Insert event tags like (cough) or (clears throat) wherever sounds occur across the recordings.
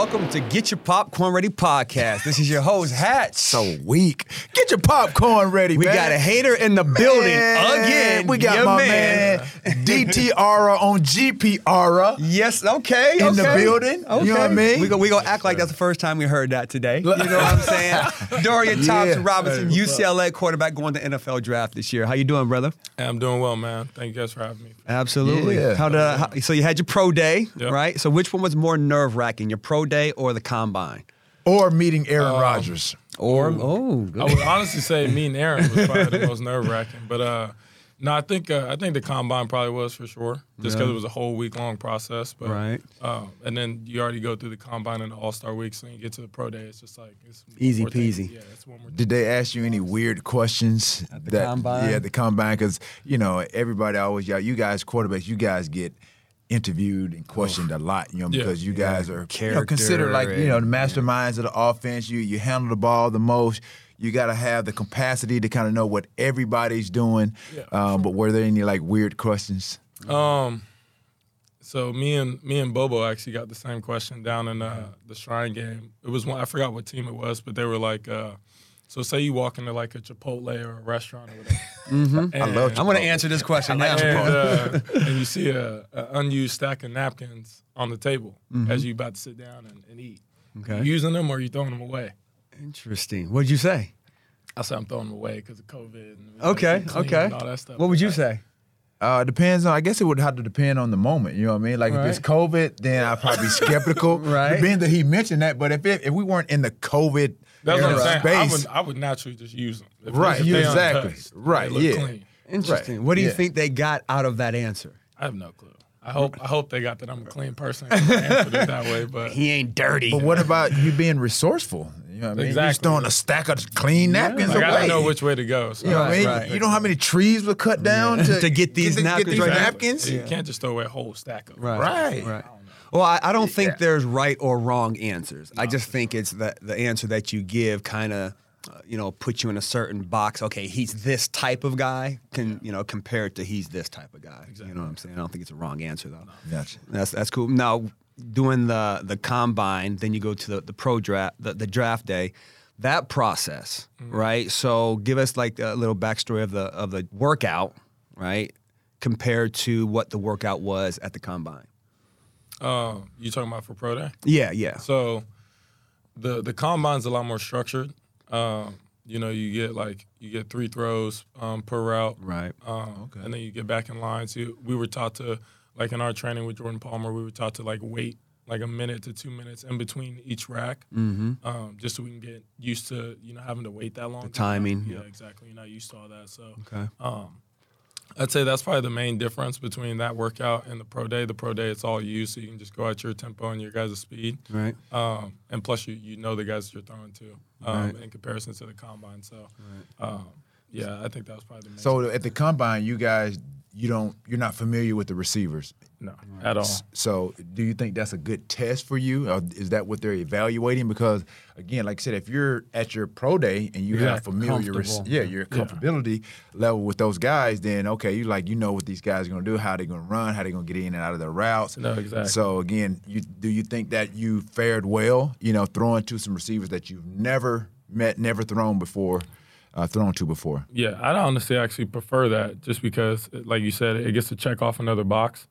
Welcome to Get Your Popcorn Ready podcast. This is your host, Hatch. So weak. Get your popcorn ready, we man. got a hater in the building Man, again. We got Your my man, DTR on GPR Yes, okay. in the okay, building. Okay. You know what I mean? We go, we go act like that's the first time we heard that today. You know what I'm (laughs) saying? Dorian Thompson Yeah. Robertson, UCLA quarterback going to NFL draft this year. How you doing, brother? Hey, I'm doing well, man. Thank you guys for having me. Absolutely. Yeah. How the uh, how, so you had your pro day, Yep. right? So which one was more nerve wracking, your pro day or the combine? or meeting Aaron Rodgers. Or oh, I would honestly say me and Aaron was probably the (laughs) most nerve wracking, but uh, no, I think uh, I think the combine probably was for sure, just because Yeah. it was a whole week long process. But, Right. Uh, and then you already go through the combine and the All Star week, so when you get to the pro day, it's just like it's Easy more thing. peasy. Yeah, it's one more. Did they ask you any weird questions At the that, combine? Yeah, at the combine, because you know everybody always yeah, you guys quarterbacks, you guys get interviewed and questioned a lot, you know, Yeah. because you guys are you know, considered like you know the and- masterminds of the offense. You you handle the ball the most. You got to have the capacity to kind of know what everybody's doing. Yeah, um, but were there any like weird questions? Um, so me and me and Bobo actually got the same question down in uh, the Shrine game. It was one I forgot what team it was, but they were like, uh, so say you walk into like a Chipotle or a restaurant or whatever. Mm-hmm. I love Chipotle. I'm going to answer this question now. and, uh, and you see a, a unused stack of napkins on the table as you about to sit down and, and eat. Okay. You using them or you throwing them away? Interesting. What'd you say? I said I'm throwing them away because of COVID. And Okay, clean okay. And all that stuff. What would you Like, say? Uh, depends on. I guess it would have to depend on the moment. You know what I mean? Like if it's COVID, then I'd probably be skeptical. (laughs) Right. Being that he mentioned that, but if it, if we weren't in the COVID That's what I'm era saying. I would, I would naturally just use them. If Right, if exactly. untouched, Right, look yeah. Clean. Interesting. What do you yeah. think they got out of that answer? I have no clue. I hope I hope they got that I'm a clean person. and (laughs) answered it that way, but He ain't dirty. but what about you being resourceful? You know what I mean? You're just Exactly. throwing a stack of clean napkins like, I away. don't know which way to go. So you know what I mean? Right, right. You know how many trees were cut down to, (laughs) To get these the- napkins these right now? napkins? You can't just throw away a whole stack of them. Right. Right. Well, I, I don't think Yeah. there's right or wrong answers. I just think it's that the answer that you give kind of, uh, you know, put you in a certain box. Okay, he's this type of guy. Can you know compared to he's this type of guy? You know what I'm saying? I don't think it's a wrong answer though. Gotcha. That's that's cool. Now, doing the the combine, then you go to the, the pro draft, the, the draft day. That process, right? So, give us like a little backstory of the of the workout, right? Compared to what the workout was at the combine. Uh, you talking about for pro day? Yeah, yeah. So the the combine's a lot more structured. Um, you know, you get like you get three throws um, per route, Right. um, and then you get back in line. So we were taught to, like in our training with Jordan Palmer, we were taught to like wait like a minute to two minutes in between each rack, Mm-hmm. um, just so we can get used to you know having to wait that long. The timing, yeah, yep. exactly. You're not used to all that, so Okay. um, I'd say that's probably the main difference between that workout and the pro day. The pro day, it's all you, so you can just go at your tempo and your guys' speed. Right. Um, and plus, you you know the guys that you're throwing to um, Right. in comparison to the combine. So, um, yeah, I think that was probably the main. So at the combine, you guys you don't you're not familiar with the receivers. No, at all. So, do you think that's a good test for you? Or is that what they're evaluating? Because again, like I said, if you're at your pro day and you Yeah, have familiar, rec- yeah, your comfortability level with those guys, then okay, you like you know what these guys are going to do, how they're going to run, how they're going to get in and out of their routes. No, exactly. So again, you do you think that you fared well? You know, throwing to some receivers that you've never met, never thrown before, uh, thrown to before. Yeah, I honestly actually prefer that just because, like you said, it gets to check off another box.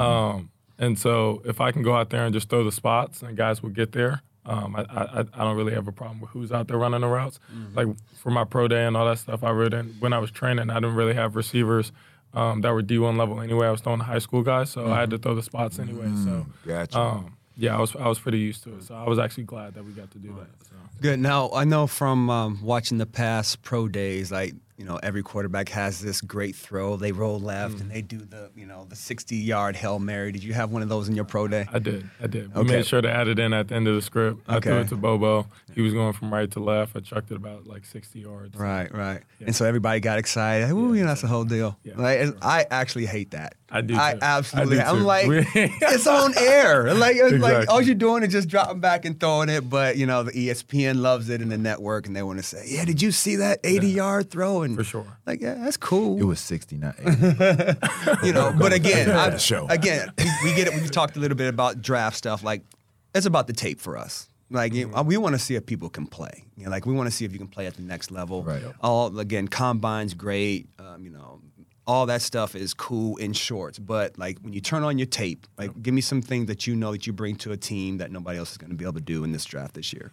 Um, and so if I can go out there and just throw the spots and guys will get there, um, I, I, I don't really have a problem with who's out there running the routes. Like for my pro day and all that stuff, I really didn't, when I was training, I didn't really have receivers um, that were D1 level anyway. I was throwing to high school guys, so I had to throw the spots anyway. So Gotcha. um, yeah, I was I was pretty used to it. So I was actually glad that we got to do that. So. Good. Now I know from um, watching the past pro days, like you know, every quarterback has this great throw. They roll left Mm. and they do the you know the sixty yard hail mary. Did you have one of those in your pro day? I did. I did. We Okay. made sure to add it in at the end of the script. I threw it to Bobo. He was going from right to left. I chucked it about like 60 yards. Right, right. And so everybody got excited. Ooh, you know, that's the whole deal. Yeah. Like, I actually hate that. I do I too. absolutely. I do I'm too. like, (laughs) it's on air. Like, it's like all you're doing is just dropping back and throwing it. But you know, the ESPN loves it and the network, and they want to say, "Yeah, did you see that 80 yard throw?" And For sure. Like, yeah, that's cool. It was 69. (laughs) you know. But again, I, The show. again, we, we get it. We talked a little bit about draft stuff. Like, it's about the tape for us. Like, you know, we want to see if people can play. You know, like, we want to see if you can play at the next level. Right. All again, combine's great. Um, you know, all that stuff is cool in shorts. But like, when you turn on your tape, like, give me some things that you know that you bring to a team that nobody else is going to be able to do in this draft this year.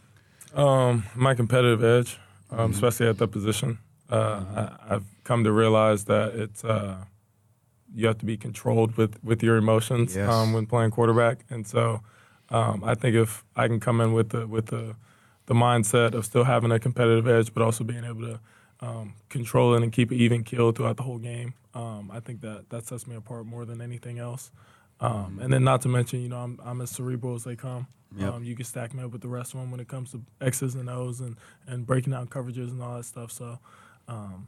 Um, my competitive edge, um, especially at that position. Uh, I, I've come to realize that it's uh, you have to be controlled with with your emotions Yes. um, when playing quarterback, and so um, I think if I can come in with the with the the mindset of still having a competitive edge, but also being able to um, control it and keep it even keel throughout the whole game, um, I think that that sets me apart more than anything else. Um, and then not to mention, you know, I'm, I'm as cerebral as they come. Yep. Um, you can stack me up with the rest of them when it comes to X's and O's and, and breaking down coverages and all that stuff. So um,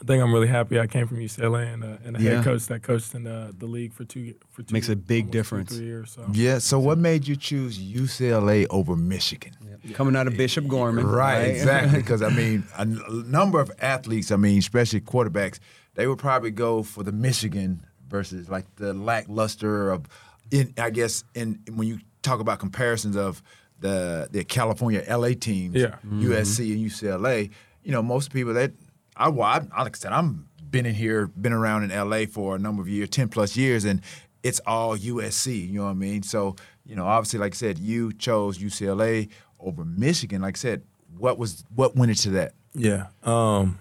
I think I'm really happy I came from UCLA and, uh, and a Yeah. head coach that coached in the, the league for two for two Makes a big almost two, difference. three years. So yeah. So, what made you choose UCLA over Michigan? Coming out of Bishop Gorman, Right, exactly. (laughs) Because I mean, a n- a number of athletes, I mean, especially quarterbacks, they would probably go for the Michigan versus like the lackluster of, in I guess, in when you talk about comparisons of the the California LA teams, Yeah. USC and UCLA. You know, most people that I, well, I, like I said, I'm been in here, been around in LA for a number of years, ten plus years, and it's all USC. You know what I mean? So, you know, obviously, like I said, you chose UCLA over Michigan. Like I said, what was what went into that? Yeah. Um,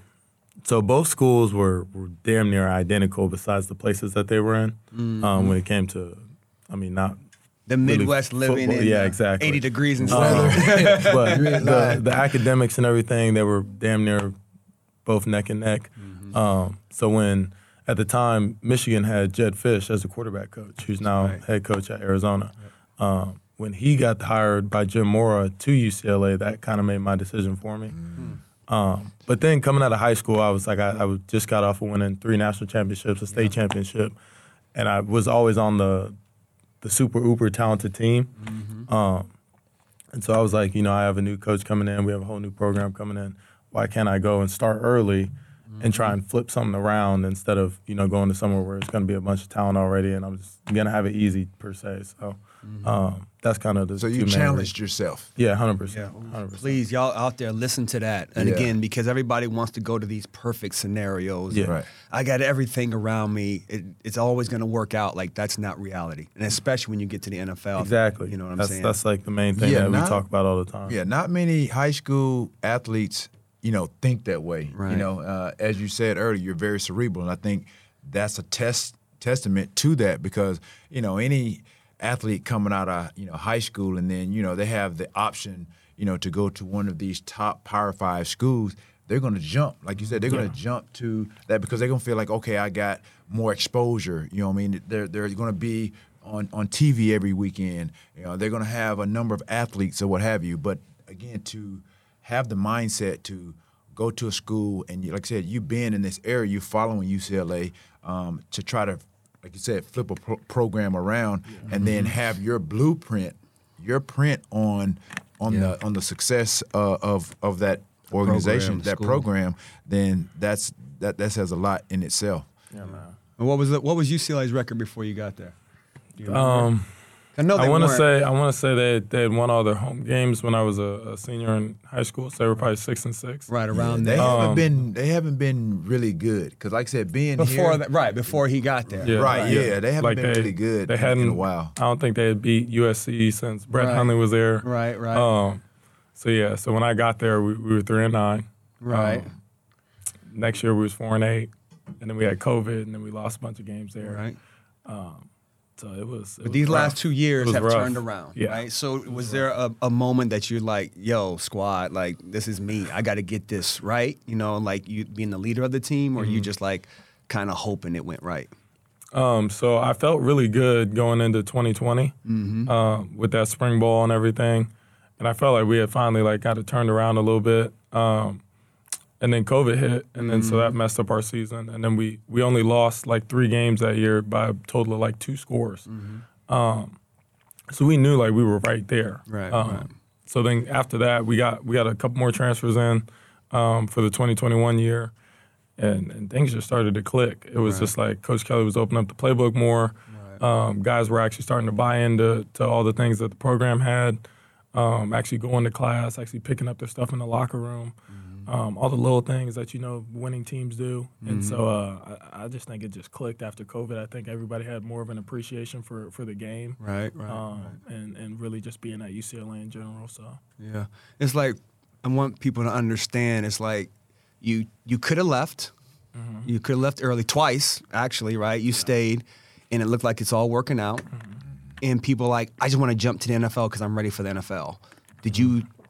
so both schools were, were damn near identical, besides the places that they were in. Um, when it came to, I mean, not The really Midwest living football- in yeah, uh, exactly. 80 degrees and Um, (laughs) but (laughs) the, the academics and everything, they were damn near both neck and neck. Mm-hmm. Um, so when at the time Michigan had Jedd Fisch as a quarterback coach, who's now Right. head coach at Arizona. Um, when he got hired by Jim Mora to UCLA, that kind of made my decision for me. Um, but then coming out of high school, I was like, I, I was- just got off of winning three national championships, a state championship, and I was always on the the super uber talented team. Um, and so I was like, you know, I have a new coach coming in. We have a whole new program coming in. Why can't I go and start early and try and flip something around instead of, you know, going to somewhere where it's going to be a bunch of talent already and I'm just going to have it easy per se. So um, that's kind of the So two you main challenged yourself. Yeah, 100%. Yeah, 100%. Please, y'all out there, listen to that. And Yeah. again, because everybody wants to go to these perfect scenarios. Yeah. Right. I got everything around me. It, it's always going to work out. Like that's not reality, and especially when you get to the NFL. Exactly. You know what I'm that's, saying? That's like the main thing Yeah, that not- we talk about all the time. Yeah, not many high school athletes, you know, think that way. Right. You know, uh, as you said earlier, you're very cerebral, and I think that's a test testament to that because you know any athlete coming out of you know high school and then you know they have the option you know to go to one of these top Power Five schools. They're going to jump, like you said, they're going to jump to that because they're going to feel like, okay, I got more exposure. You know what I mean? They're they're going to be on, on TV every weekend. You know, they're going to have a number of athletes or what have you. But again, to have the mindset to go to a school and you, like I said, you've been in this area, you're following UCLA um, to try to, like you said, flip a pro- program around and then have your blueprint, your print on on the on the success uh, of of that organization, Program, that school. program. Then that's that that says a lot in itself. Yeah, man. And what was the, what was UCLA's record before you got there? Do you remember? Um, I know they I want to say I want to say they they had won all their home games when I was a, a senior in high school. So they were probably six and six. right around They there. haven't Um, been they haven't been really good because, like I said, being before here, that, right before he got there. Yeah, Right, yeah, they haven't Like been really good They in- in hadn't a while. I don't think they had beat USC since Brett Right. Hundley was there. Right, right, Um, so yeah, so when I got there, we, we were three and nine. right, Um, next year we was four and eight, and then we had COVID, and then we lost a bunch of games there. right. So it was. It But was these rough. last two years have rough. turned around, Yeah. right? So was there a, a moment that you're like, "Yo, squad, like this is me. I got to get this right." You know, like you being the leader of the team, or you Mm-hmm. just like kind of hoping it went right. Um, so I felt really good going into 2020 Mm-hmm. um, with that spring ball and everything, and I felt like we had finally like got it turned around a little bit. Um, and then COVID hit, and then so Mm-hmm. that messed up our season. And then we we only lost like three games that year by a total of like two scores. Mm-hmm. Um, so we knew like we were right there. Right, Um, right. So then after that, we got we got a couple more transfers in um, for the 2021 year, and, and things just started to click. It was just like Coach Kelly was opening up the playbook more. Um, guys were actually starting to buy into to all the things that the program had. Um, actually going to class, actually picking up their stuff in the locker room, um, all the little things that you know winning teams do. And so uh, I, I just think it just clicked after COVID. I think everybody had more of an appreciation for for the game, Right, right, um, and and really just being at UCLA in general. So Yeah, it's like I want people to understand. It's like you you could have left. Mm-hmm. You could have left early twice, actually. Right? You stayed, and it looked like it's all working out. Mm-hmm. And people like, I just want to jump to the NFL because I'm ready for the NFL. Did you Mm-hmm.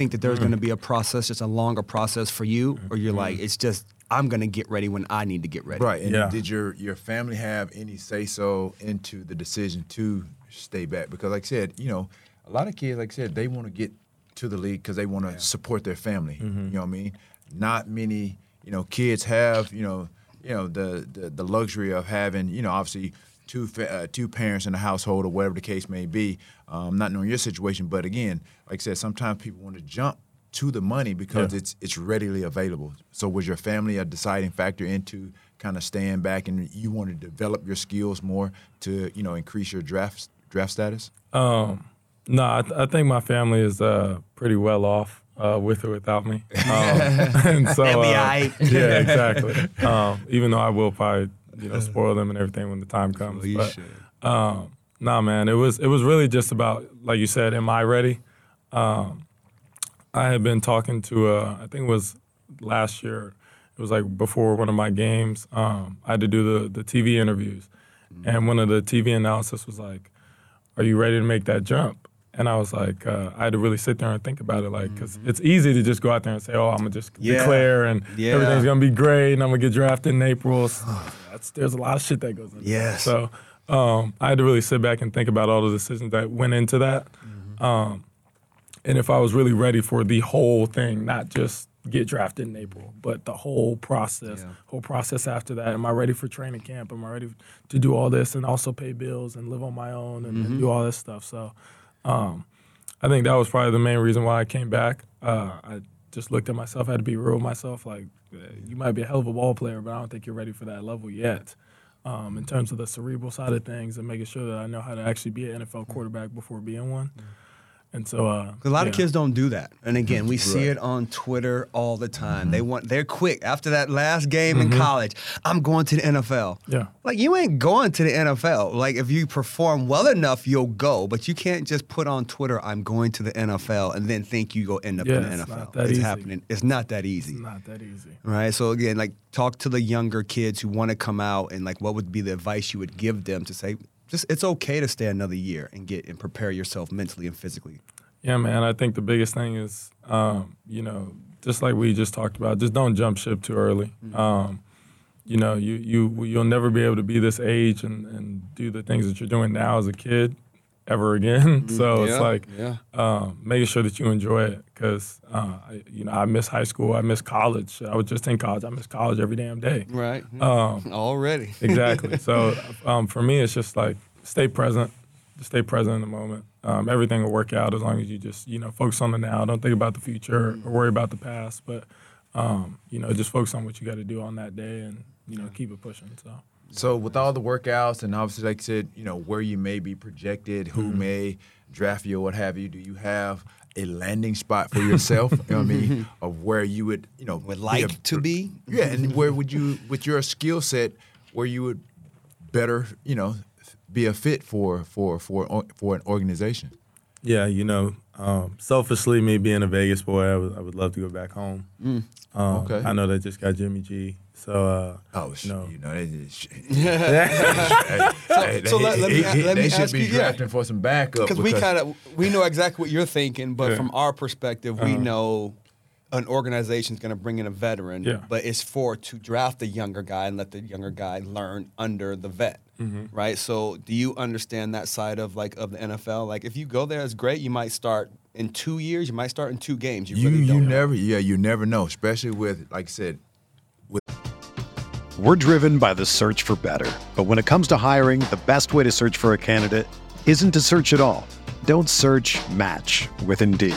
Think that there's going to be a process, just a longer process for you, or you're like, Mm-hmm. it's just I'm going to get ready when I need to get ready. Right. And Yeah. did your your family have any say so into the decision to stay back? Because like I said, you know, a lot of kids, like I said, they want to get to the league because they want to support their family. You know what I mean? Not many, you know, kids have, you know, you know the the, the luxury of having, you know, obviously two fa- uh, two parents in the household or whatever the case may be. Um, not knowing your situation, but again, like I said, sometimes people want to jump to the money because Yeah. it's it's readily available. So was your family a deciding factor into kind of staying back and you want to develop your skills more to you know increase your draft draft status? Um, no, I, th- I think my family is uh, pretty well off uh, with or without me. (laughs) Um, and so, They'll uh, (laughs) yeah, exactly. Um, even though I will probably, you know, spoil them and everything when the time comes. but, um, nah, man, it was it was really just about, like you said, am I ready? Um, I had been talking to, uh, I think it was last year. It was like before one of my games. Um, I had to do the the TV interviews, and one of the TV analysis was like, "Are you ready to make that jump?" And I was like, uh, I had to really sit there and think about it, like, because it's easy to just go out there and say, "Oh, I'm gonna just Yeah. declare and Yeah. everything's gonna be great, and I'm gonna get drafted in April." So (sighs) that's, there's a lot of shit that goes into Yes. that. So um, I had to really sit back and think about all the decisions that went into that, um, and if I was really ready for the whole thing, not just get drafted in April, but the whole process, Yeah. whole process after that. Am I ready for training camp? Am I ready to do all this and also pay bills and live on my own and, and do all this stuff? So, um, I think that was probably the main reason why I came back. Uh, I just looked at myself, I had to be real with myself. Like, you might be a hell of a ball player, but I don't think you're ready for that level yet. Um, in terms of the cerebral side of things and making sure that I know how to actually be an NFL quarterback before being one. And so, uh, A lot of kids don't do that. And again, we see it on Twitter all the time. Mm-hmm. They want they're quick after that last game in college. I'm going to the NFL. Yeah. Like you ain't going to the NFL. Like if you perform well enough, you'll go. But you can't just put on Twitter, I'm going to the NFL and then think you go end up in the it's NFL. not that it's easy. happening. It's not that easy. It's not that easy. Right. So again, like talk to the younger kids who want to come out and like what would be the advice you would give them to say just it's okay to stay another year and get and prepare yourself mentally and physically. Yeah, man. I think the biggest thing is, um, you know, just like we just talked about, just don't jump ship too early. Um, you know, you you you'll never be able to be this age and, and do the things that you're doing now as a kid ever again. (laughs) so Yeah, it's like yeah. um, making sure that you enjoy it because uh, I- you know I miss high school, I miss college. I was just in college. I miss college every damn day. Right. (laughs) Um, (laughs) Already. exactly. So um, for me, it's just like stay present, just stay present in the moment. Um, everything will work out as long as you just you know focus on the now. Don't think about the future or worry about the past, but um, you know just focus on what you got to do on that day and you know keep it pushing. So. So with all the workouts and obviously, like I said, you know where you may be projected, who Mm-hmm. may draft you or what have you. Do you have a landing spot for yourself? you know what I mean, (laughs) of where you would, you know, Would be like a- to be. Yeah, and (laughs) where would you, with your skill set, where you would better, you know, be a fit for for for for an organization? Yeah, you know, um, selfishly, me being a Vegas boy, I would, love to go back home. Um, Okay. I know they just got Jimmy G, so uh, Oh, sh- No. you know, they just. (laughs) hey, so let- let me- he- he- let me they should ask be you, yeah. drafting for some backup because we kind of we know exactly what you're thinking, but Yeah. from our perspective, we know an organization is going to bring in a veteran, Yeah. but it's for to draft the younger guy and let the younger guy learn under the vet, mm-hmm. right? So, do you understand that side of like of the NFL? Like, if you go there, it's great. You might start in two years. You might start in two games. You, You really you never yeah you never know, especially with like I said With We're driven by the search for better. But when it comes to hiring, the best way to search for a candidate isn't to search at all. Don't search match with Indeed.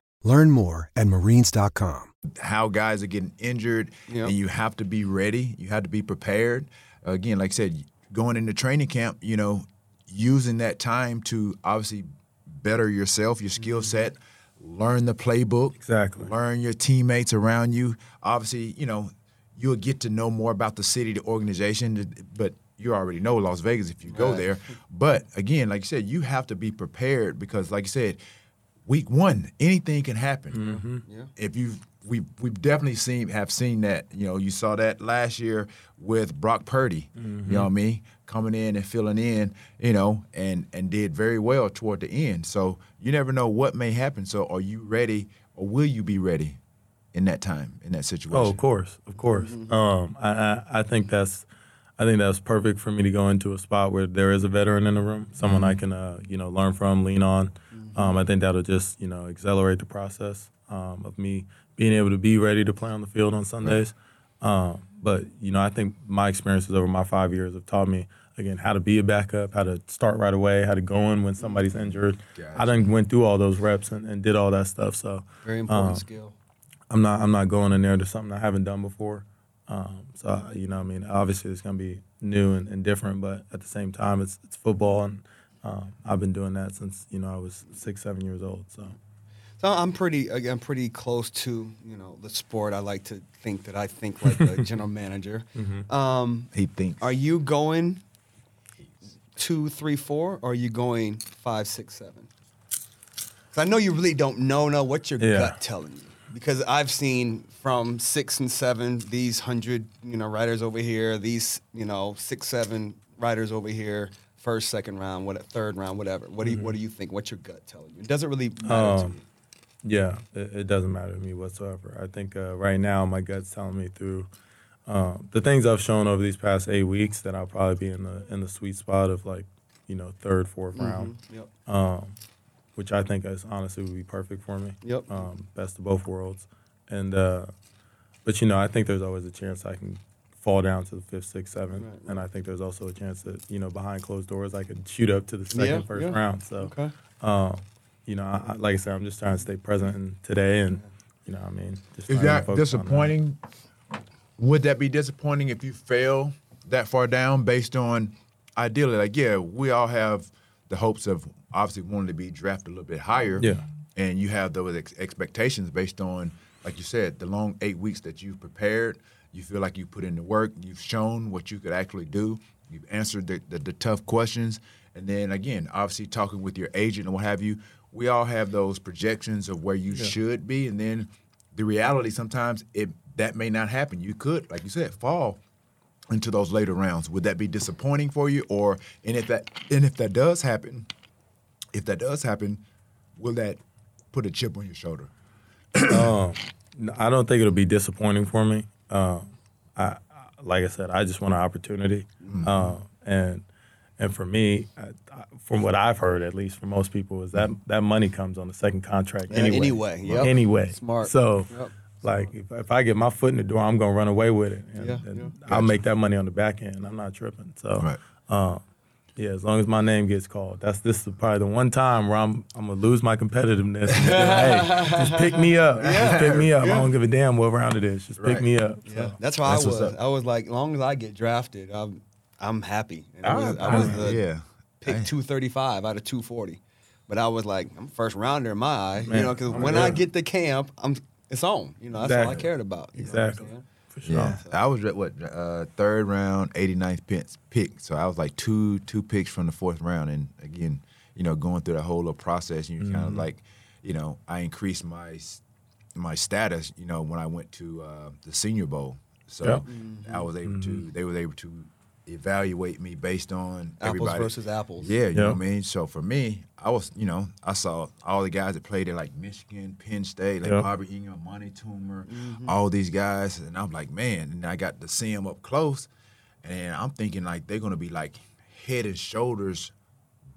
Learn more at marines.com. how guys are getting injured, Yep. and you have to be ready. You have to be prepared. Again, like I said, going into training camp, you know, using that time to obviously better yourself, your skill mm-hmm. set, learn the playbook, Exactly. learn your teammates around you. Obviously, you know, you'll get to know more about the city, the organization, but you already know Las Vegas if you go Right. there. But again, like I said, you have to be prepared because, like I said, week one, anything can happen. Yeah. If you've we we've definitely seen have seen that. You know, you saw that last year with Brock Purdy. You know what I mean? Coming in and filling in, you know, and and did very well toward the end. So you never know what may happen. So are you ready or will you be ready in that time, in that situation? Oh, of course, of course. Um, I, I I think that's I think that's perfect for me to go into a spot where there is a veteran in the room, someone I can uh, you know learn from, lean on. Um, I think that'll just you know accelerate the process um, of me being able to be ready to play on the field on Sundays. Um, but you know, I think my experiences over my five years have taught me again how to be a backup, how to start right away, how to go in when somebody's injured. I done went through all those reps and, and did all that stuff. So Very important um, skill. I'm not I'm not going in there to something I haven't done before. Um, so you know, I mean, obviously it's going to be new and, and different, but at the same time, it's it's football, and um, I've been doing that since you know I was six, seven years old. So So I'm pretty again pretty close to you know the sport. I like to think that I think like a (laughs) general manager. Um, he thinks. are you going two, three, four, or are you going five, six, seven? Because I know you really don't know know what your Yeah. gut telling you because I've seen from six and seven these hundred you know writers over here, these you know six seven writers over here. First, second round, what third round, whatever. What do you what do you think? What's your gut telling you? It doesn't really matter to Um, me. Yeah, it, it doesn't matter to me whatsoever. I think uh, right now my gut's telling me through um, the things I've shown over these past eight weeks that I'll probably be in the in the sweet spot of like you know third, fourth round, Yep. um, which I think is honestly would be perfect for me. Yep. Um, best of both worlds, and uh, but you know I think there's always a chance I can fall down to the fifth, sixth, seventh, Right, and I think there's also a chance that you know behind closed doors I could shoot up to the second, Yeah, first yeah. round. So. Okay. Um, you know, I, I- like I said, I'm just trying to stay present in today, and you know, what I mean, just Is that focus on that. disappointing? Would that be disappointing if you fail that far down based on ideally, like, yeah, we all have the hopes of obviously wanting to be drafted a little bit higher. Yeah. And you have those ex- expectations based on, like you said, the long eight weeks that you've prepared. You feel like you put in the work. You've shown what you could actually do. You've answered the, the, the tough questions. And then again, obviously talking with your agent and what have you, we all have those projections of where you should be. And then the reality sometimes it that may not happen. You could, like you said, fall into those later rounds. Would that be disappointing for you? Or and if that and if that does happen, if that does happen, will that put a chip on your shoulder? Uh, no, I don't think it'll be disappointing for me. Um, I, I, like I said, I just want an opportunity, Mm-hmm. uh, and and for me, I, I, from what I've heard, at least for most people, is that that money comes on the second contract Yeah, anyway. anyway, yep. Anyway, Smart. So, Yep. like, if, if I get my foot in the door, I'm gonna run away with it, and, Yeah, and yeah. I'll make that money on the back end. I'm not tripping. So, Right. uh, yeah, as long as my name gets called, that's this is probably the one time where I'm I'm gonna lose my competitiveness. And be like, hey, (laughs) just pick me up. Just pick me up. I don't give a damn what round it is. Just pick me up. Yeah, So, that's how That's I was. I was like, as long as I get drafted, I'm I'm happy. And I was, Ah, I was the yeah. pick 235 out of 240, but I was like, I'm first rounder in my eye, you know, because when yeah. I get to camp, I'm it's on. You know, that's all I cared about. you know Exactly. Saying? for sure. Yeah, I was at what uh, third round, 89th pick, pick. So I was like two two picks from the fourth round, and again, you know, going through the whole little process, you kind of like, you know, I increased my my status, you know, when I went to uh, the Senior Bowl. So Yep. I was able to, they were able to evaluate me based on Apples everybody versus apples. Yeah, you know what I mean. So for me, I was, you know, I saw all the guys that played at like Michigan, Penn State, like Yep. Bobby Engram, Amani Toomer, mm-hmm. all these guys, and I'm like, man, and I got to see them up close, and I'm thinking like they're gonna be like head and shoulders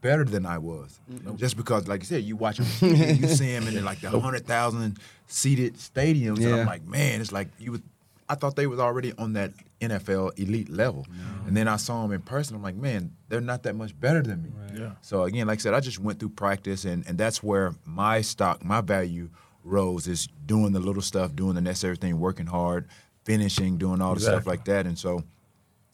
better than I was, mm-hmm. just because, like you said, you watch them, TV, (laughs) you see them in like the hundred thousand seated stadiums, and I'm like, man, it's like you would. I thought they was already on that NFL elite level, and then I saw them in person. I'm like, man, they're not that much better than me. Yeah. So again, like I said, I just went through practice, and and that's where my stock, my value rose is doing the little stuff, doing the necessary thing, working hard, finishing, doing all the stuff like that, and so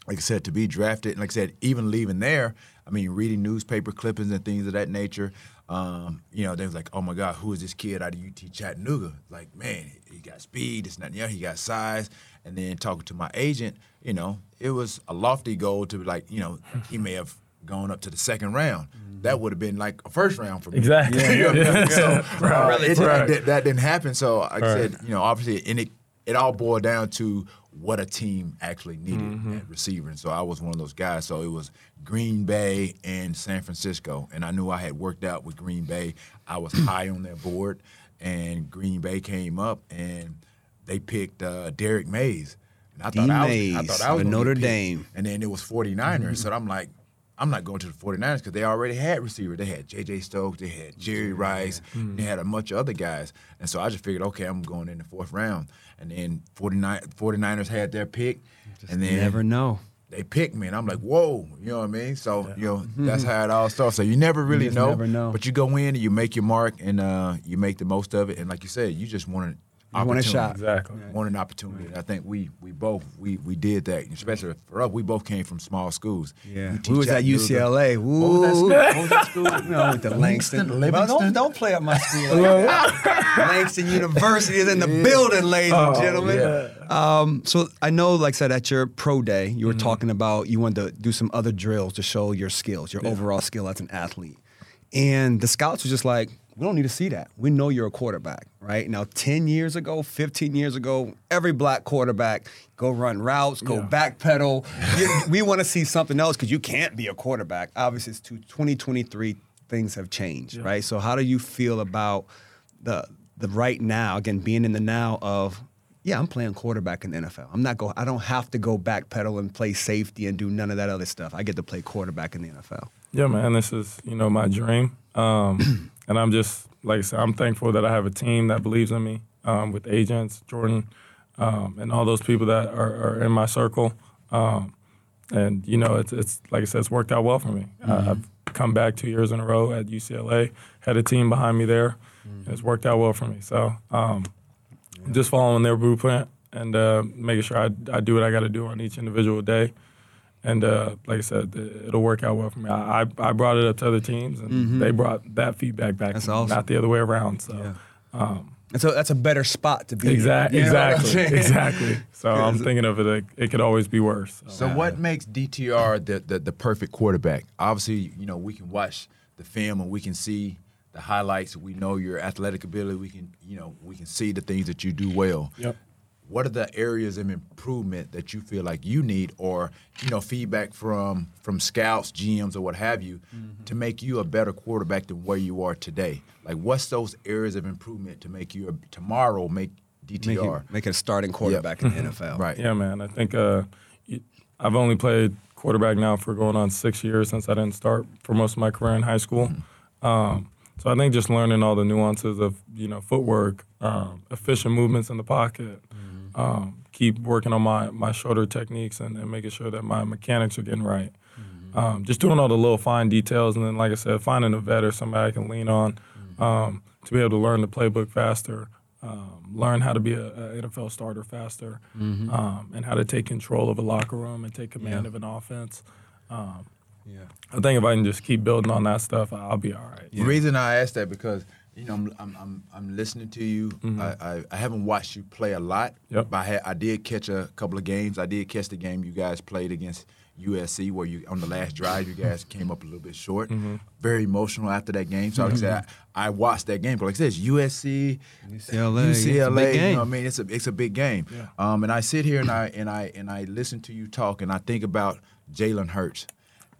like I said, to be drafted, and like I said, even leaving there, I mean, reading newspaper clippings and things of that nature, um, you know, they was like, oh my God, who is this kid out of UT Chattanooga? Like, man, he got speed, It's and that, and he got size. And then talking to my agent, you know, it was a lofty goal to be like, you know, he may have gone up to the second round. That would have been like a first round for me. Exactly. (laughs) You know what I mean? (laughs) So uh, it- Right. that, that didn't happen. So like I Right. said, you know, obviously, and it it all boiled down to what a team actually needed Mm-hmm. at receiver. And so I was one of those guys. So it was Green Bay and San Francisco, and I knew I had worked out with Green Bay. I was high on their board, and Green Bay came up and they picked uh, Derrick Mayes. And I thought I was, I thought I was Notre. Dame. And then it was 49ers. So I'm like, I'm not going to the 49ers because they already had receivers. They had J.J. Stokes, they had Jerry Rice, they had a bunch of other guys. And so I just figured, okay, I'm going in the fourth round. And then 49, 49ers had their pick. and then Never know. they picked me, and I'm like, whoa, you know what I mean? So, you know, that's how it all starts. So you never really just know, never know. but you go in and you make your mark, and uh, you make the most of it. And like you said, you just want an You want a shot. Exactly. Want an opportunity. And I think we we both we we did that. Especially for us, we both came from small schools. Yeah, UT we was at Chattanooga. UCLA. What was that school? What was that school? (laughs) No, with the Langston. Livingston? Don't, don't play up my school. (laughs) like that. Langston University is in the building, ladies and gentlemen. Um, so I know, like I said, at your pro day, you were talking about you wanted to do some other drills to show your skills, your overall skill as an athlete. And the scouts were just like, We don't need to see that. We know you're a quarterback, right? Now, 10 years ago, 15 years ago, every black quarterback go run routes, go backpedal. (laughs) You- we want to see something else because you can't be a quarterback. Obviously, it's to 2023, things have changed, right? So, how do you feel about the the right now, again, being in the now of, yeah, I'm playing quarterback in the NFL. I'm not go. I don't have to go backpedal and play safety and do none of that other stuff. I get to play quarterback in the NFL. Yeah, man, this is you know my dream, um, (clears throat) and I'm just like I said, I'm thankful that I have a team that believes in me um, with agents, Jordan, um, and all those people that are, are in my circle. Um, and you know, it's, it's like I said, it's worked out well for me. Uh, I've come back two years in a row at UCLA, had a team behind me there, and it's worked out well for me. So um, just following their blueprint and uh, making sure I, I do what I got to do on each individual day. And uh, like I said, it- it'll work out well for me. I, I I brought it up to other teams, and they brought that feedback back. That's me, awesome. Not the other way around. So, um, And so that's a better spot to be. in. exactly, You know exactly, exactly. So (laughs) I'm thinking of it. Like, it could always be worse. So. So what makes DTR the, the the perfect quarterback? Obviously, you know we can watch the film and we can see the highlights. We know your athletic ability. We can you know we can see the things that you do well. Yep. What are the areas of improvement that you feel like you need, or you know feedback from from scouts, GMs, or what have you, to make you a better quarterback than where you are today? Like what's those areas of improvement to make you a, tomorrow make Make, DTR you, make it a starting quarterback in the NFL. right? Yeah, man. I think uh, y- I've only played quarterback now for going on six years since I didn't start for most of my career in high school. Um, so I think just learning all the nuances of you know footwork, um, efficient movements in the pocket, um, keep working on my my shoulder techniques and, and making sure that my mechanics are getting right. Um, just doing all the little fine details, and then like I said, finding a vet or somebody I can lean on um, to be able to learn the playbook faster, um, learn how to be a, a NFL starter faster, um, and how to take control of a locker room and take command of an offense. Um, Yeah. I think if I can just keep building on that stuff, I'll be all right. The reason I asked that because you know I'm I'm I'm, I'm listening to you. Mm-hmm. I, I I haven't watched you play a lot. Yep. But I had, I did catch a couple of games. I did catch the game you guys played against USC where you on the last drive you guys came up a little bit short. Mm-hmm. Very emotional after that game. So like I said, I, I watched that game. But like I said, it's USC, UCLA, it's a UCLA. big You game. know what I mean? It's a it's a big game. Um, and I sit here and I and I and I listen to you talk and I think about Jalen Hurts.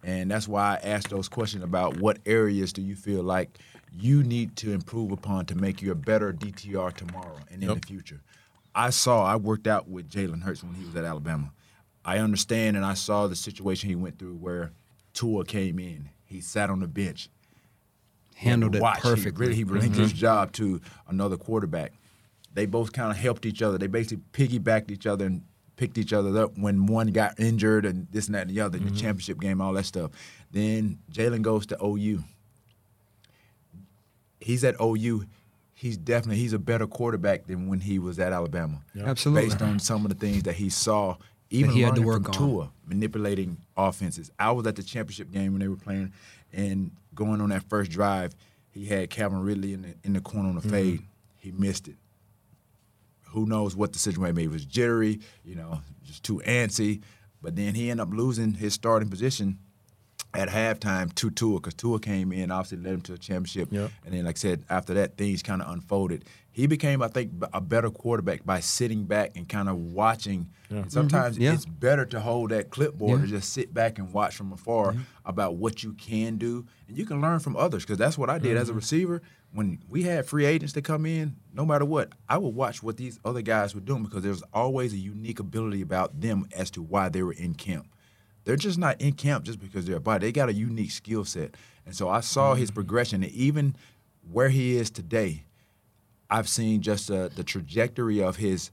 And that's why I asked those questions about what areas do you feel like you need to improve upon to make you a better DTR tomorrow and in the future. I saw, I worked out with Jalen Hurts when he was at Alabama. I understand and I saw the situation he went through where Tua came in. He sat on the bench. He had to Handled it watch. He perfectly. really, he relinquished mm-hmm. his job to another quarterback. They both kind of helped each other. They basically piggybacked each other and picked each other up when one got injured and this and that and the other, in the mm-hmm. championship game, all that stuff. Then Jalen goes to OU. He's at OU. He's definitely he's a better quarterback than when he was at Alabama. Absolutely. Based on some of the things that he saw, even he had to work from on. Tua, manipulating offenses. I was at the championship game when they were playing, and going on that first drive, he had Calvin Ridley in the in the corner on the mm-hmm. fade. He missed it. Who knows what the situation maybe it was jittery, you know, just too antsy. But then he ended up losing his starting position at halftime to Tua because Tua came in, obviously led him to a championship. Yep. And then, like I said, after that, things kind of unfolded. He became, I think, a better quarterback by sitting back and kind of watching. And sometimes mm-hmm. Yeah. it's better to hold that clipboard Yeah. and just sit back and watch from afar about what you can do. And you can learn from others because that's what I did as a mm-hmm. receiver. When we had free agents to come in, no matter what, I would watch what these other guys were doing because there's always a unique ability about them as to why they were in camp. They're just not in camp just because they're a body. They got a unique skill set. And so I saw his progression. And even where he is today, I've seen just uh, the trajectory of his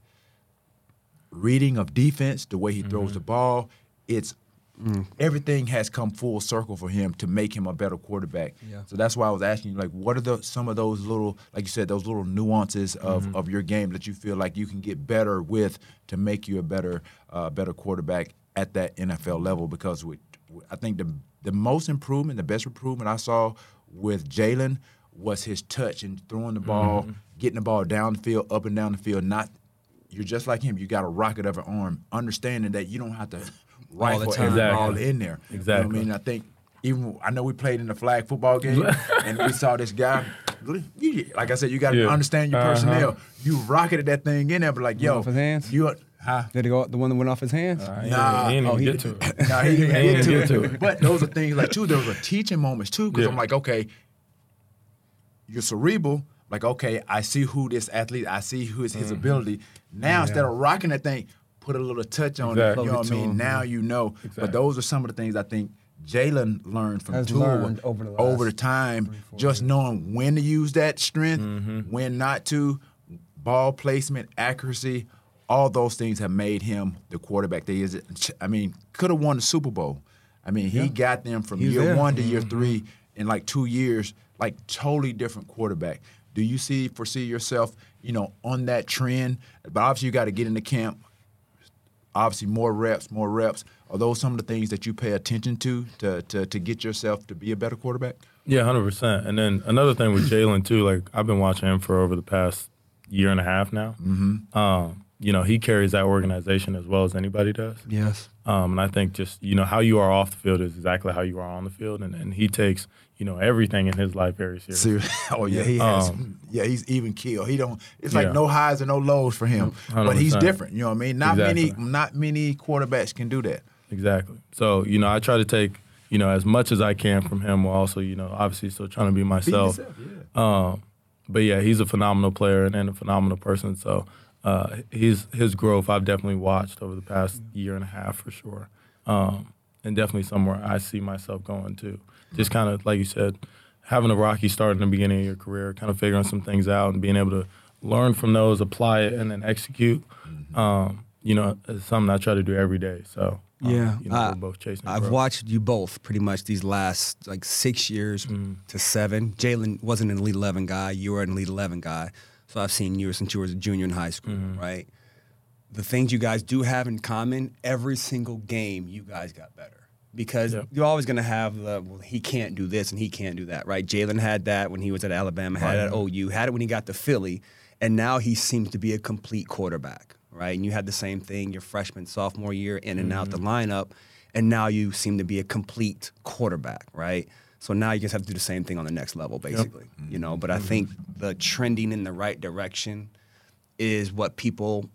reading of defense, the way he throws the ball. It's everything has come full circle for him to make him a better quarterback. Yeah. So that's why I was asking you, like, what are the some of those little, like you said, those little nuances of, of your game that you feel like you can get better with to make you a better uh, better quarterback at that NFL level? Because we, I think the the most improvement, the best improvement I saw with Jalen was his touch and throwing the ball, getting the ball down the field, up and down the field. Not you're just like him. You got a rocket of an arm, understanding that you don't have to (laughs) rifle time. every Exactly. ball in there. You know what Exactly. I mean, I think even I know we played in the flag football (laughs) game and we saw this guy. Exactly. Like I said, you got to Yeah. understand your Uh-huh. personnel. You rocketed that thing in there, but like, yo, you, huh? Did it go the one that went off his hands? He Nah. didn't Oh, even he get to it. Nah, he didn't He get didn't to, get to it. But those are (laughs) things like too. Those are teaching moments too, because Yeah. I'm like, okay, you're cerebral. Like, okay, I see who this athlete. I see who is Mm-hmm. his ability. Now instead of rocking that thing, put a little touch on Exactly. it. You know what I Float it to mean? him. Now you know. Exactly. But those are some of the things I think Jalen learned from Has Tua learned over the over the last time, just knowing when to use that strength, Mm-hmm. when not to, ball placement, accuracy. All those things have made him the quarterback that he is. I mean, could have won the Super Bowl. I mean, he got them from He was year there. one to year Mm-hmm. three in like two years, like totally different quarterback. Do you see foresee yourself, you know, on that trend? But obviously, you got to get into camp. Obviously, more reps, more reps. Are those some of the things that you pay attention to to to, to get yourself to be a better quarterback? Yeah, hundred percent. And then another thing with Jalen too, like I've been watching him for over the past year and a half now. Mm-hmm. Um, you know, he carries that organization as well as anybody does. Yes. Um, and I think just you know how you are off the field is exactly how you are on the field, and, and he takes you know everything in his life very (laughs) seriously. Serious. Oh yeah, he has. Um, yeah, he's even keel. He don't. It's Yeah. like no highs and no lows for him. But he's different. You know what I mean? Not many. Not many quarterbacks can do that. Exactly. So you know, I try to take you know as much as I can from him, while also you know obviously still trying to be myself. Be yourself, yeah. Um, but yeah, he's a phenomenal player and, and a phenomenal person. So uh, his his growth I've definitely watched over the past year and a half for sure, um, and definitely somewhere I see myself going to. Just kind of like you said, having a rocky start in the beginning of your career, kind of figuring some things out and being able to learn from those, apply it, and then execute. Um, you know, is something I try to do every day. So um, Yeah, you know, I- we're both chasing. I've growth. watched you both pretty much these last like six years to seven. Jalen wasn't an Elite 11 guy. You were an Elite 11 guy. So I've seen you since you were a junior in high school, mm-hmm. right? The things you guys do have in common, every single game you guys got better. Because Yep. you're always going to have the, well, he can't do this and he can't do that, right? Jalen had that when he was at Alabama, had it at OU, had it when he got to Philly, and now he seems to be a complete quarterback, right? And you had the same thing your freshman, sophomore year, in and out the mm-hmm. lineup, and now you seem to be a complete quarterback, right? So now you just have to do the same thing on the next level, basically, you know. Mm-hmm. But I mm-hmm. think the trending in the right direction is what people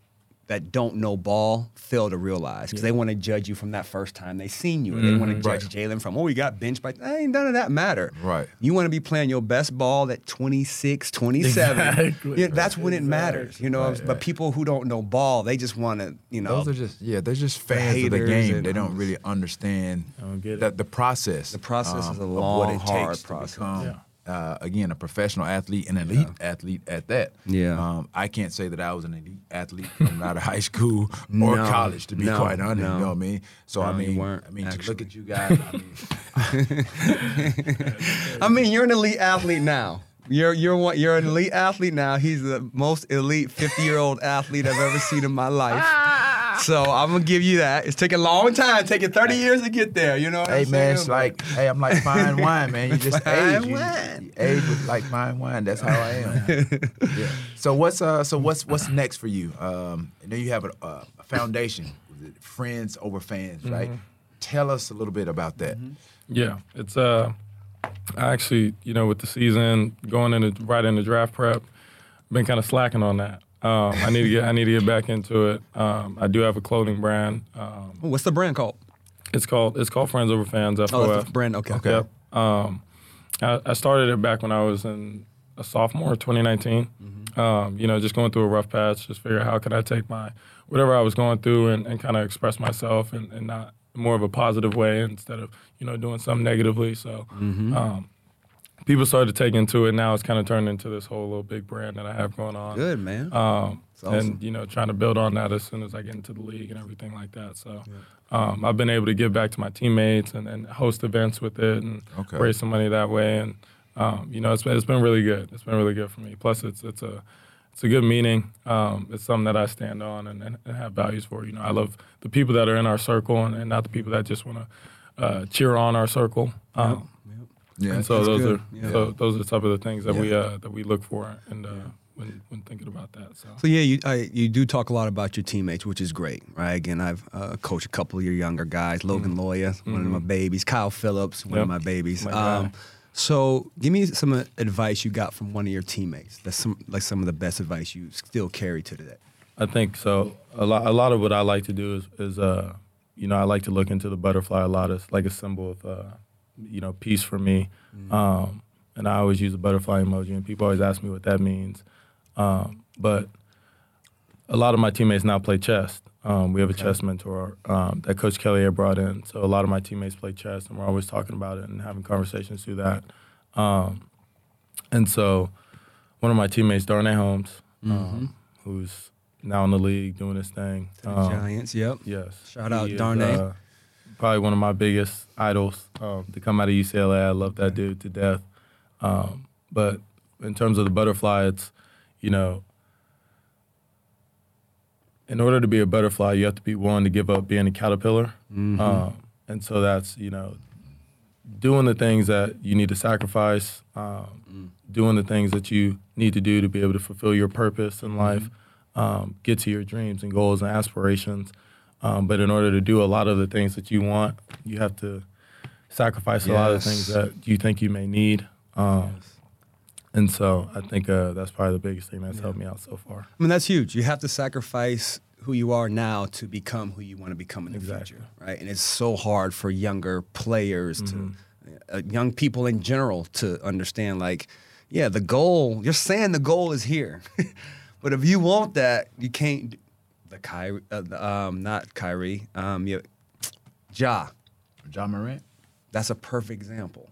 that don't know ball fail to realize because they want to judge you from that first time they seen you. Or they mm-hmm. want to judge Jalen from, oh, he got benched by, ain't none of that matter. Right. You want to be playing your best ball at 26, 27. Exactly. Yeah, that's when it matters, you know. but people who don't know ball, they just want to, you know, Those are just yeah, they're just fans of the game. They don't really understand don't get that the process. The process um, is a of long, what it hard takes to process. become, uh, again, a professional athlete, an elite athlete at that. Yeah. Um, I can't say that I was an elite athlete coming out of high school or (laughs) No, college, to be no, quite honest. no. You know what I mean? So I No, you mean, weren't, I mean, to look at you guys. I mean, (laughs) I mean, you're an elite athlete now. You're you're one, you're an elite athlete now. He's the most elite 50 year old athlete I've ever seen in my life. So I'm gonna give you that. It's taking a long time, taking 30 years to get there. You know what Hey I'm man, saying? it's like, hey, I'm like fine wine, man. You just (laughs) Fine age, you, wine. you age with like fine wine. That's how I am. (laughs) yeah. So what's uh, so what's what's next for you? Um, I know you have a, a a foundation, friends over fans, right? Tell us a little bit about that. Yeah, it's uh, I actually, you know, with the season going into right into draft prep, been kind of slacking on that. Um, I need to get I need to get back into it. Um, I do have a clothing brand. Um, what's the brand called? it's called it's called Friends Over Fans. FOF. Oh, that's the brand. Okay. Okay. Yep. Um, I, I started it back when I was in a sophomore, 2019. Mm-hmm. Um, you know, just going through a rough patch, just figure out how can I take my whatever I was going through and, and kind of express myself and, and not more of a positive way instead of you know doing something negatively. So. Mm-hmm. Um, People started taking to into it. Now it's kind of turned into this whole little big brand that I have going on. Good man. Um, awesome. And you know, trying to build on that as soon as I get into the league and everything like that. So, um, I've been able to give back to my teammates and, and host events with it and Okay. raise some money that way. And um, you know, it's been it's been really good. It's been really good for me. Plus, it's it's a it's a good meaning. Um, it's something that I stand on and, and, have values for. You know, I love the people that are in our circle and, and not the people that just want to uh, cheer on our circle. Um, Yeah. and so those good. are Yeah. so those are some of the things that we uh, that we look for and uh, when when thinking about that. So. So yeah, you I, you do talk a lot about your teammates, which is great, right? Again, I've uh, coached a couple of your younger guys, Logan Loya, one of my babies, Kyle Philips, one of Mm-hmm. My babies. My. Um, So, give me some uh, advice you got from one of your teammates. That's some like some of the best advice you still carry to today. I think so. A lot, a lot of what I like to do is, is uh, you know, I like to look into the butterfly a lot as like a symbol of, uh, you know, peace for me. Um, and I always use a butterfly emoji, and people always ask me what that means. Um, but a lot of my teammates now play chess. Um, we have a chess mentor um, that Coach Kelly had brought in. So a lot of my teammates play chess, and we're always talking about it and having conversations through that. Um, and so one of my teammates, Darnay Holmes, um, who's now in the league doing his thing. The um, Giants, yep. Yes. Shout out He is, Darnay. uh, probably one of my biggest idols um, to come out of UCLA. I love that dude to death. Um, but in terms of the butterfly, it's, you know, in order to be a butterfly, you have to be willing to give up being a caterpillar. Um, and so that's, you know, doing the things that you need to sacrifice, um, doing the things that you need to do to be able to fulfill your purpose in life, um, get to your dreams and goals and aspirations. Um, but in order to do a lot of the things that you want, you have to sacrifice a lot of things that you think you may need. Um, And so I think uh, that's probably the biggest thing that's helped me out so far. I mean, that's huge. You have to sacrifice who you are now to become who you want to become in the Exactly. future, right? And it's so hard for younger players Mm-hmm. to, uh, young people in general, to understand. Like, yeah, the goal. You're saying the goal is here, (laughs) but if you want that, you can't. The Kyrie, uh, the, um, not Kyrie, um, you, Ja. John Morant. That's a perfect example,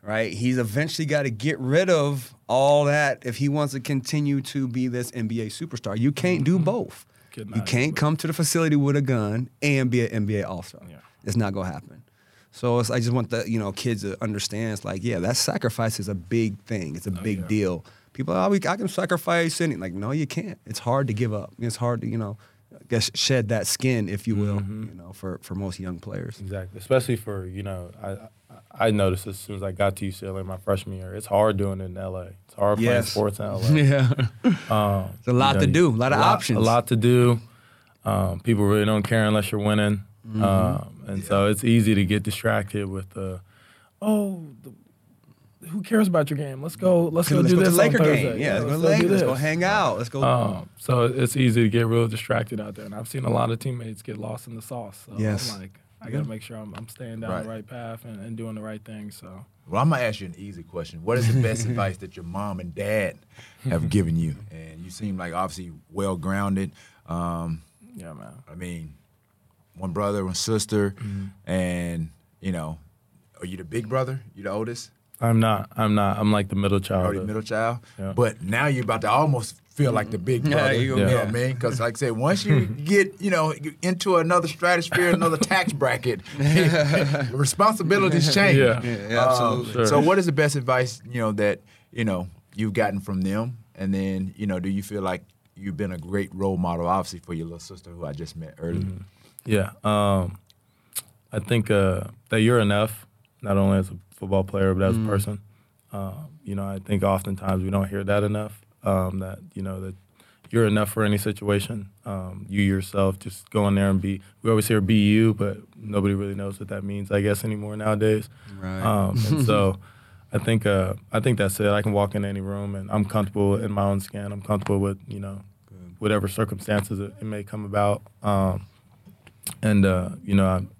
right? He's eventually got to get rid of all that if he wants to continue to be this NBA superstar. You can't do both. Could You not can't both. come to the facility with a gun and be an NBA All Star. Yeah. It's not gonna happen. So it's, I just want the you know kids to understand. It's like yeah, that sacrifice is a big thing. It's a big yeah. deal. People, oh, we, I can sacrifice anything. Like no, you can't. It's hard to give up. It's hard to you know, I guess shed that skin, if you will. You know, for for most young players. Exactly, especially for you know, I I- noticed as soon as I got to UCLA my freshman year, it's hard doing it in LA. It's hard playing Yes. sports in LA. (laughs) Yeah. (laughs) Um, It's a lot you to do, a lot of options. A lot to do. Um, people really don't care unless you're winning, Mm-hmm. um, and so it's easy to get distracted with the, oh, the, who cares about your game? Let's go. Let's go Let's do go this the on Laker game. Yeah, let's, go, do Lakers. Let's go hang out. Let's go. Um, so it's easy to get real distracted out there, and I've seen a lot of teammates get lost in the sauce. So Yes. I'm like, I got to make sure I'm, I'm staying down the Right. right path and, and doing the right thing. So Well, I'm gonna ask you an easy question. What is the best (laughs) advice that your mom and dad have given you? And you seem like obviously well grounded. Um, yeah, man. I mean, one brother, one sister, Mm-hmm. and you know, are you the big brother? You the oldest? I'm not. I'm not. I'm like the middle child. Or the middle child? Yeah. But now you're about to almost feel like the big brother. you- you know yeah. what I mean? Because like I said, once you (laughs) get you know into another stratosphere, another tax bracket, (laughs) (laughs) responsibilities change. Yeah. Yeah, absolutely. Um, Sure. So, what is the best advice you know that you know you've gotten from them? And then you know, do you feel like you've been a great role model, obviously, for your little sister who I just met earlier? Mm-hmm. Yeah. Um, I think uh, that you're enough, not only as a football player, but as a person. Um, you know, I think oftentimes we don't hear that enough. Um, that you know that you're enough for any situation. Um, you yourself just go in there and be. We always hear "be you," but nobody really knows what that means. I guess anymore nowadays. Right. Um, and (laughs) so, I think uh, I think that's it. I can walk in any room and I'm comfortable in my own skin. I'm comfortable with you know whatever circumstances it, it may come about. Um, and uh, you know, I,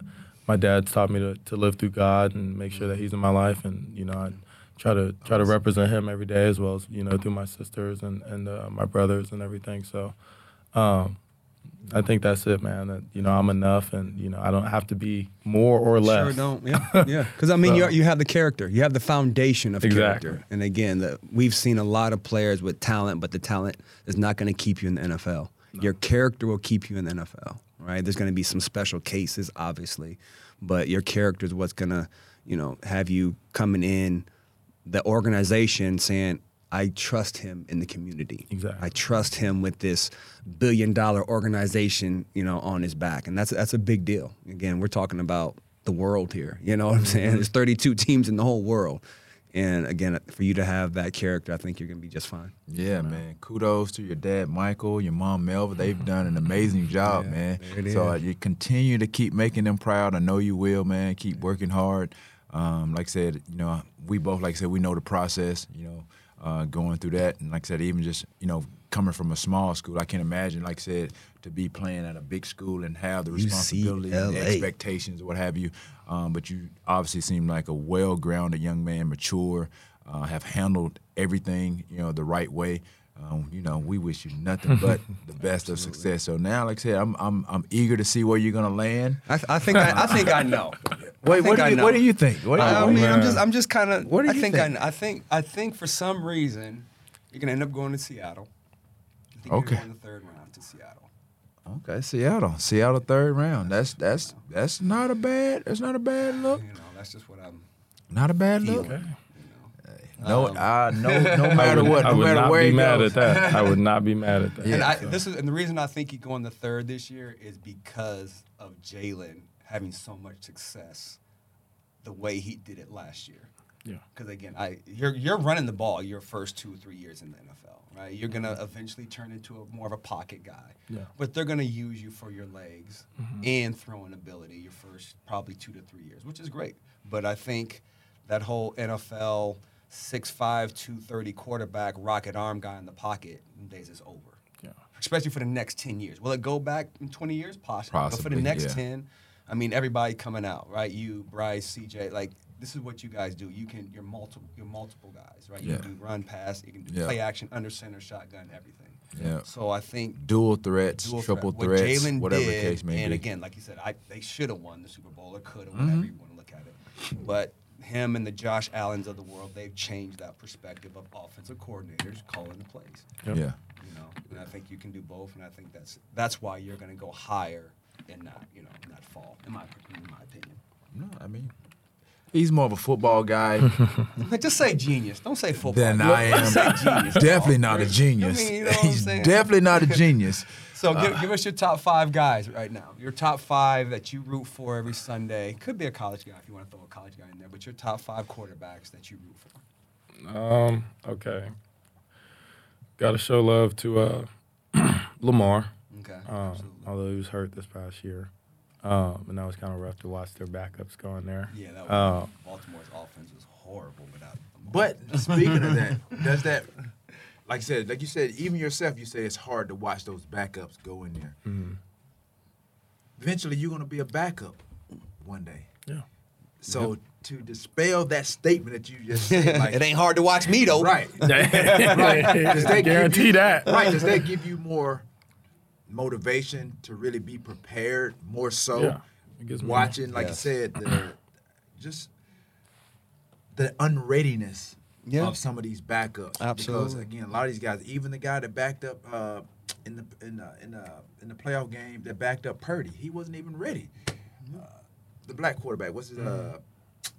my dad's taught me to, to live through God and make sure that He's in my life, and you know, I try to try to represent Him every day as well as you know through my sisters and and uh, my brothers and everything. So. Um, I think that's it, man. That you know I'm enough, and you know I don't have to be more or less. Sure don't. Yeah, (laughs) yeah. Because I mean, So- you you have the character, you have the foundation of Exactly. character, and again, the, we've seen a lot of players with talent, but the talent is not going to keep you in the NFL. Your character will keep you in the NFL, right? There's going to be some special cases, obviously, but your character is what's going to, you know, have you coming in the organization saying. I trust him in the community. Exactly. I trust him with this billion dollar organization, you know, on his back. And that's that's a big deal. Again, we're talking about the world here. You know what I'm saying? Mm-hmm. There's 32 teams in the whole world. And again, for you to have that character, I think you're going to be just fine. Yeah, man. Kudos to your dad, Michael, your mom, Melva. They've done an amazing job, Yeah, man. there it So uh, is. you continue to keep making them proud. I know you will, man. Keep working hard. Um, like I said, you know, we both, like I said, we know the process. You know, uh, going through that, and like I said, even just you know, coming from a small school, I can't imagine, like I said, to be playing at a big school and have the responsibility, and the expectations, or what have you. Um, but you obviously seem like a well-grounded young man, mature, uh, have handled everything, you know, the right way. Um, you know, we wish you nothing (laughs) but the best of success. So now, like I said, I'm I'm I'm eager to see where you're gonna land. I, I think I, I think I know. (laughs) Wait, I what think do I you know. what do you think? What do you, I, I mean, you- I'm just I'm just kind of. What do I you think, think? I, I think I think for some reason you're gonna end up going to Seattle. I think Okay. You're going the third round to Seattle. Okay, Seattle, Seattle third round. That's that's that's not a bad that's not a bad look. You know, that's just what I'm. Not a bad look. feeling. No, Um, uh, no, no (laughs) I matter would, what, I would matter not where be mad goes. at that. I would not be mad at that. and I, so. this is and the reason I think he going the third this year is because of Jalen having so much success, the way he did it last year. Yeah. Because again, I you're you're running the ball your first two or three years in the NFL, right? You're gonna mm-hmm. eventually turn into a more of a pocket guy. Yeah. But they're gonna use you for your legs mm-hmm. and throwing ability your first probably two to three years, which is great. But I think that whole NFL 6'5", 230 quarterback, rocket arm guy in the pocket days is over. Yeah. Especially for the next 10 years. Will it go back in 20 years? Possibly. but for the next yeah. 10, I mean, everybody coming out, right? You, Bryce, CJ, like, this is what you guys do. You can, you're multiple, you're multiple guys, right? You Yeah. can do run, pass, you can do Yeah. play action, under center, shotgun, everything. Yeah. So I think dual threats, dual triple threat. Threats, Jalen whatever did, the case may and be. again, like you said, I, they should have won the Super Bowl or could have, Mm-hmm. whatever you want to look at it. But him and the Josh Allens of the world, they've changed that perspective of offensive coordinators calling the plays. Yep. yeah. You know, and I think you can do both, and I think that's that's why you're going to go higher and not, you know, not fall, in my in my opinion. No, I mean, he's more of a football guy (laughs) just say genius. Don't say football. than I am. genius. definitely not a genius. mean, you know what I'm (laughs) he's definitely not a genius. (laughs) So give, give us your top five guys right now. Your top five that you root for every Sunday. Could be a college guy if you want to throw a college guy in there, but your top five quarterbacks that you root for. Um. Okay. Got to show love to uh, (clears throat) Lamar. Okay. Um, although he was hurt this past year, um, and that was kind of rough to watch their backups going there. Yeah, that Uh, was, Baltimore's offense was horrible without. But (laughs) speaking of that, does that, like I said, like you said, even yourself, you say it's hard to watch those backups go in there. Mm-hmm. Eventually, you're going to be a backup one day. yeah. So to dispel that statement that you just said, (laughs) like, it ain't hard to watch me though. right, (laughs) right, does that give Guarantee you- that. right? Does that give you more motivation to really be prepared more so? Yeah, it gives me- watching, like Yes. you said, the, (clears throat) just the unreadiness Yeah. of some of these backups. Absolutely. Because again, a lot of these guys, even the guy that backed up uh, in the in the, in the in the playoff game that backed up Purdy, he wasn't even ready. Uh, the black quarterback, what's his? Uh,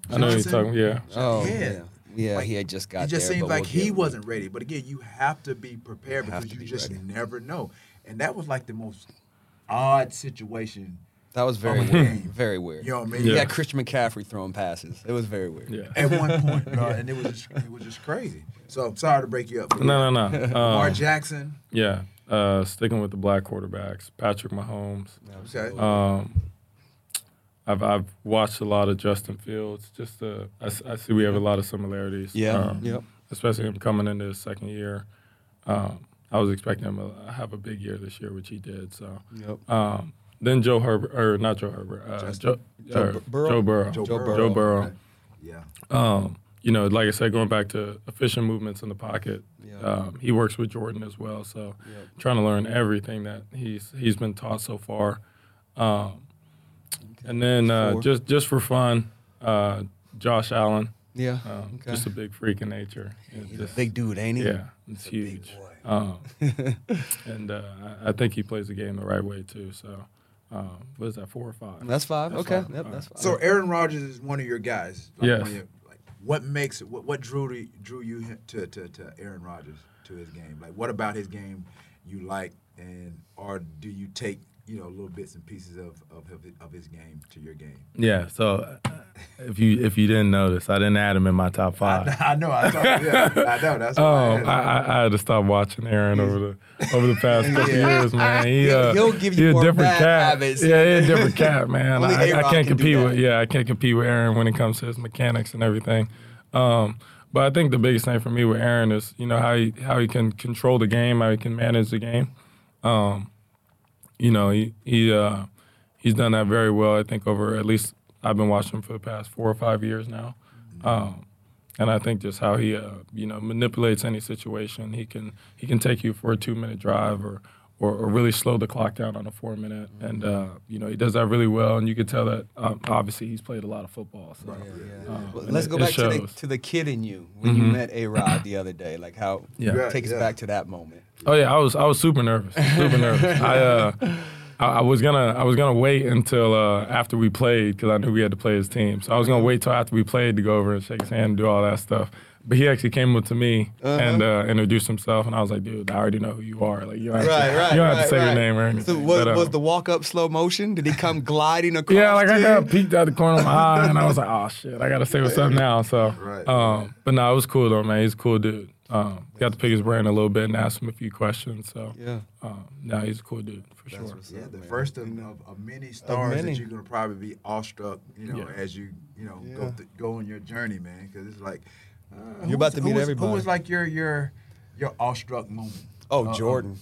I know you're talking. Yeah. Oh Yeah. yeah. Yeah, Like, he had just got it just there, seems like we'll he wasn't ready. But again, you have to be prepared You because you be just ready. never know. And that was like the most odd situation. That was very weird. game. (laughs) Very weird. You know what I mean? He Yeah. had Christian McCaffrey throwing passes. It was very weird. Yeah. At one point, (laughs) bro, and it was just, it was just crazy. So sorry to break you up. No, no, no. (laughs) Lamar Um, Jackson. yeah. Uh, sticking with the black quarterbacks, Patrick Mahomes. Okay. Um, I've I've watched a lot of Justin Fields. Just uh, I, s- I see we have a lot of similarities. Yeah. Um, Yep. Especially him coming into his second year. Um, I was expecting him to have a big year this year, which he did. So. Yep. Um, then Joe Herbert, or not Joe Herbert, uh, Joe, Joe Bur- Burrow? Joe Burrow. Joe Joe Burrow. Joe Burrow. Okay. Yeah. Um, you know, like I said, going back to efficient movements in the pocket, Yeah. um, he works with Jordan as well. So trying to learn everything that he's he's been taught so far. Um, and then uh, just just for fun, uh, Josh Allen, Yeah. um, okay. just a big freak in nature. It's He's a big dude, ain't he? yeah, it's a big huge. Boy. Um, (laughs) and uh, I I think he plays the game the right way too. So, um, what is that, four or five? That's five. That's okay. five. Yep, that's five. So Aaron Rodgers is one of your guys. Like Yes. your- like, what makes it? What, what drew to, drew you to, to to Aaron Rodgers to his game? Like what about his game you like, and or do you take you know little bits and pieces of of, of, of his game to your game? Yeah. So uh, if you if you didn't notice, I didn't add him in my top five. (laughs) I know, I thought, yeah, I know. That's (laughs) why I. I, I, I had to stop watching Aaron over the over the past couple years, man. (laughs) He, He'll- uh, he'll give you he a different bad cat. habits. Yeah, he a different cat, man. Only I, I A-Rod can't can compete with yeah, I can't compete with Aaron when it comes to his mechanics and everything. Um, but I think the biggest thing for me with Aaron is you know how he how he can control the game, how he can manage the game. Um, you know, he he uh, he's done that very well. I think over at least I've been watching him for the past four or five years now, um, and I think just how he uh, you know manipulates any situation. He can he can take you for a two minute drive or. Or, or really slow the clock down on a four minute, and uh, you know he does that really well. And you can tell that um, obviously he's played a lot of football. So, um, Well, let's it- go back to the, to the kid in you when you met A Rod the other day. Like how (coughs) Yeah. Yeah, take us yeah. back to that moment. Oh yeah, I was I was super nervous, super nervous. I uh, (laughs) I, I was gonna I was gonna wait until uh, after we played because I knew we had to play his team. So I was gonna wait till after we played to go over and shake his hand and do all that stuff. But he actually came up to me and uh, introduced himself, and I was like, "Dude, I already know who you are. Like, you don't have, Right, to, right, you don't have to say right. your name or anything." So was, But, uh, was the walk up slow motion? Did he come gliding (laughs) across? yeah, like I to got you? peeked out the corner of my eye, and I was like, "Oh shit, I gotta say what's up now." So, Right, um, but no, it was cool though, man. He's a cool dude. Um, got to pick his brain a little bit and ask him a few questions. So, Yeah. um, no, he's a cool dude for sure. Yeah, the first of, of, of many stars many. that you're gonna probably be awestruck, you know, Yeah. as you you know go th- go on your journey, man. Because it's like uh, You're about to who meet was, everybody. Who was like your your your awestruck moment? Oh, Uh, Jordan.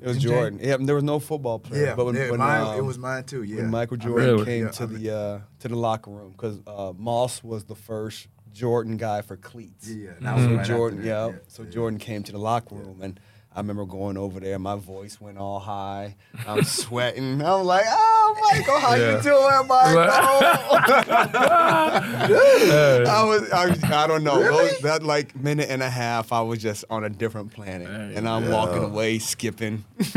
It was MJ? Jordan. Yeah, there was no football player. Yeah, but when, yeah, when, mine, it um, was mine too. Yeah, when Michael Jordan Really? came yeah, to I the uh, to the locker room because uh, Moss was the first Jordan guy for cleats. Yeah, so that was right Jordan, that, yeah. yeah, So yeah. Jordan came to the locker room, and I remember going over there. My voice went all high. I'm sweating. I'm like, "Oh, Michael, how Yeah. you doing, Michael?" (laughs) I was, I, I don't know. Those, that like minute and a half, I was just on a different planet, and I'm walking away, skipping. (laughs)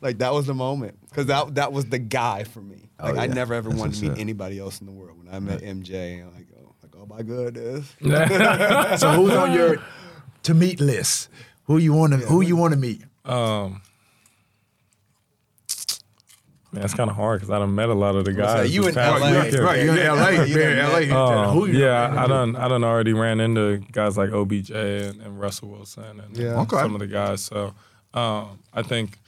like that was the moment, because that that was the guy for me. Oh, Like I never ever That's wanted to meet what's anybody else in the world. When I met MJ, I'm like, oh, like oh my goodness. (laughs) so who's on your to meet list? Who you want to who you want to meet? Um, man, it's kind of hard because I done met a lot of the guys. say, you this in LA. weekend. Right, you're in Yeah, LA. you You're in LA. Um, Who you yeah, I met? done I done already ran into guys like OBJ and, and Russell Wilson and Yeah. Okay. some of the guys. So um, I think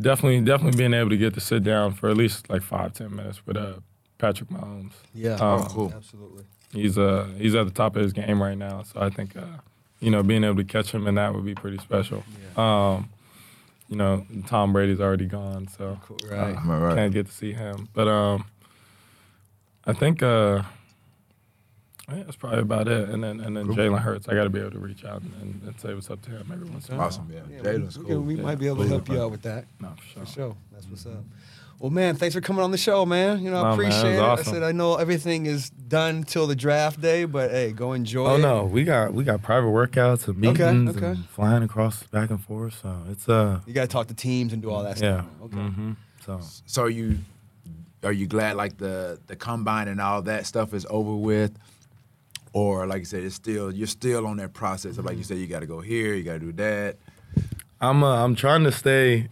definitely definitely being able to get to sit down for at least like five ten minutes with uh, Patrick Mahomes. Yeah, Um, cool. absolutely. He's uh he's at the top of his game right now. So I think uh, you know being able to catch him in that would be pretty special. Um, you know Tom Brady's already gone, so Right. uh, Right, right. can't get to see him. But um, I think uh, I think that's probably about it. And then and then Jalen Hurts, I got to be able to reach out and, and say what's up to him every once in a while. Awesome, yeah. Yeah, Jalen's we, cool. we Yeah, might be able to cool. help you out with that. No, for sure. For sure. That's what's up. Well, man, thanks for coming on the show, man. You know, I Nah, man, it appreciate it. awesome. I said I know everything is done till the draft day, but hey, go enjoy Oh it. no, we got we got private workouts and meetings okay. and flying across back and forth. So it's uh You got to talk to teams and do all that yeah. stuff. Okay. hmm So So are you are you glad like the the combine and all that stuff is over with? Or like you said, it's still you're still on that process of like you said, you got to go here, you got to do that. I'm uh, I'm trying to stay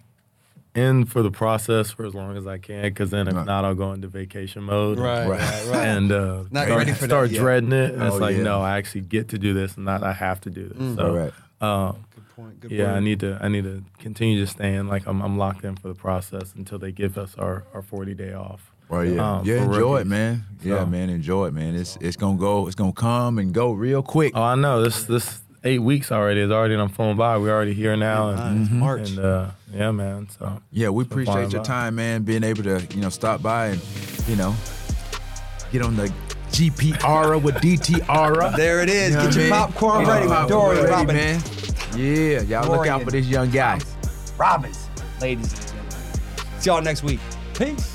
in for the process for as long as I can, because then if Right. not, I'll go into vacation mode. Right, Right. right, right. (laughs) And uh, Not start, ready for that start yet. dreading it. And it's Oh, like, yeah. no, I actually get to do this, and not I have to do this. So, Right, um, Good point. Good yeah, I need to I need to continue to stay in. Like I'm I'm locked in for the process until they give us our our 40 day off. Well, yeah, Um, yeah. for Enjoy it, rookies. man. Yeah, man. Enjoy it, man. It's it's gonna go. It's gonna come and go real quick. Oh, I know this this eight weeks already is already on flown by. We're already here now, and, Nice. March. and uh, yeah, man. So Yeah, we appreciate your by. time, man. Being able to you know stop by and you know get on the GP Aura with DT Aura. There it is. You know Get your mean? popcorn Get ready. your with popcorn Dory ready, Robin. man. Yeah, y'all look out for this young guy. Robbins, ladies and gentlemen. See y'all next week. Peace.